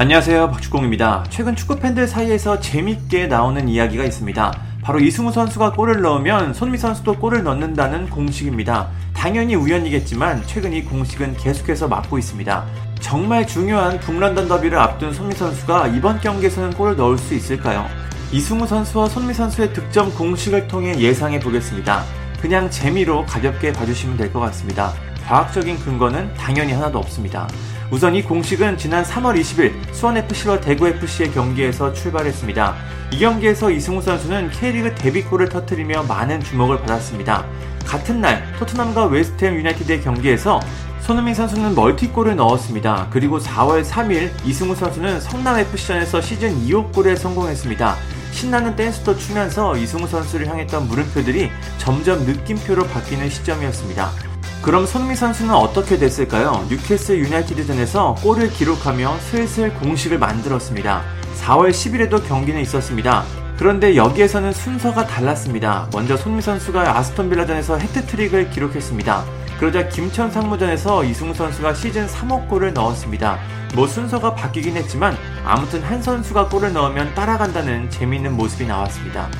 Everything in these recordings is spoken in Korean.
안녕하세요. 박주공입니다. 최근 축구 팬들 사이에서 재밌게 나오는 이야기가 있습니다. 바로 이승우 선수가 골을 넣으면 손미 선수도 골을 넣는다는 공식입니다. 당연히 우연이겠지만 최근 이 공식은 계속해서 맞고 있습니다. 정말 중요한 북런던 더비를 앞둔 손미 선수가 이번 경기에서는 골을 넣을 수 있을까요? 이승우 선수와 손미 선수의 득점 공식을 통해 예상해 보겠습니다. 그냥 재미로 가볍게 봐주시면 될 것 같습니다. 과학적인 근거는 당연히 하나도 없습니다. 우선 이 공식은 지난 3월 20일 수원FC와 대구FC의 경기에서 출발했습니다. 이 경기에서 이승우 선수는 K리그 데뷔골을 터뜨리며 많은 주목을 받았습니다. 같은 날 토트넘과 웨스트햄 유나이티드의 경기에서 손흥민 선수는 멀티골을 넣었습니다. 그리고 4월 3일 이승우 선수는 성남FC전에서 시즌 2호 골에 성공했습니다. 신나는 댄스도 추면서 이승우 선수를 향했던 물음표들이 점점 느낌표로 바뀌는 시점이었습니다. 그럼 손미 선수는 어떻게 됐을까요? 뉴캐슬 유나이티드전에서 골을 기록하며 슬슬 공식을 만들었습니다. 4월 10일에도 경기는 있었습니다. 그런데 여기에서는 순서가 달랐습니다. 먼저 손미 선수가 아스톤 빌라전에서 해트트릭을 기록했습니다. 그러자 김천 상무전에서 이승우 선수가 시즌 3호 골을 넣었습니다. 뭐 순서가 바뀌긴 했지만 아무튼 한 선수가 골을 넣으면 따라간다는 재미있는 모습이 나왔습니다.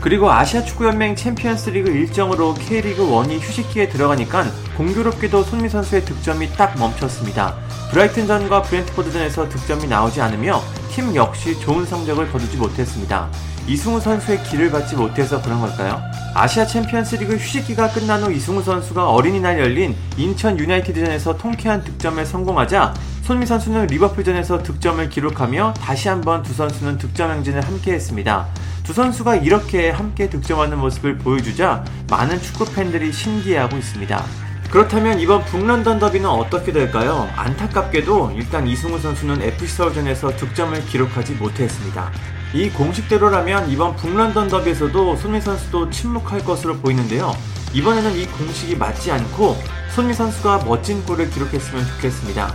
그리고 아시아 축구연맹 챔피언스 리그 일정으로 K리그 1이 휴식기에 들어가니까 공교롭게도 손흥민 선수의 득점이 딱 멈췄습니다. 브라이튼전과 브렌트포드전에서 득점이 나오지 않으며 팀 역시 좋은 성적을 거두지 못했습니다. 이승우 선수의 기를 받지 못해서 그런 걸까요? 아시아 챔피언스 리그 휴식기가 끝난 후 이승우 선수가 어린이날 열린 인천 유나이티드전에서 통쾌한 득점에 성공하자 손흥민 선수는 리버풀전에서 득점을 기록하며 다시 한번 두 선수는 득점 행진을 함께 했습니다. 두 선수가 이렇게 함께 득점하는 모습을 보여주자 많은 축구 팬들이 신기해하고 있습니다. 그렇다면 이번 북런던 더비는 어떻게 될까요? 안타깝게도 일단 이승우 선수는 FC 서울전에서 득점을 기록하지 못했습니다. 이 공식대로라면 이번 북런던 더비에서도 손흥민 선수도 침묵할 것으로 보이는데요. 이번에는 이 공식이 맞지 않고 손흥민 선수가 멋진 골을 기록했으면 좋겠습니다.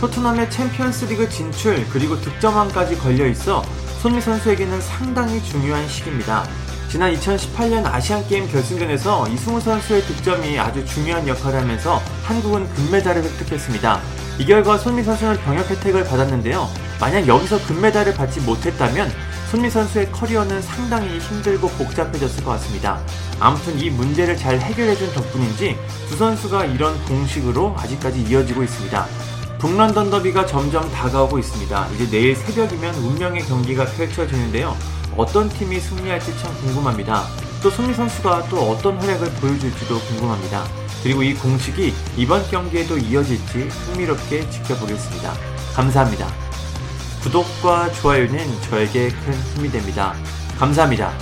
토트넘의 챔피언스 리그 진출 그리고 득점왕까지 걸려 있어 손미 선수에게는 상당히 중요한 시기입니다. 지난 2018년 아시안게임 결승전에서 이승우 선수의 득점이 아주 중요한 역할을 하면서 한국은 금메달을 획득했습니다. 이 결과 손미 선수는 병역 혜택을 받았는데요. 만약 여기서 금메달을 받지 못했다면 손미 선수의 커리어는 상당히 힘들고 복잡해졌을 것 같습니다. 아무튼 이 문제를 잘 해결해준 덕분인지 두 선수가 이런 공식으로 아직까지 이어지고 있습니다. 북런던 더비가 점점 다가오고 있습니다. 이제 내일 새벽이면 운명의 경기가 펼쳐지는데요. 어떤 팀이 승리할지 참 궁금합니다. 또 손미 선수가 또 어떤 활약을 보여줄지도 궁금합니다. 그리고 이 공식이 이번 경기에도 이어질지 흥미롭게 지켜보겠습니다. 감사합니다. 구독과 좋아요는 저에게 큰 힘이 됩니다. 감사합니다.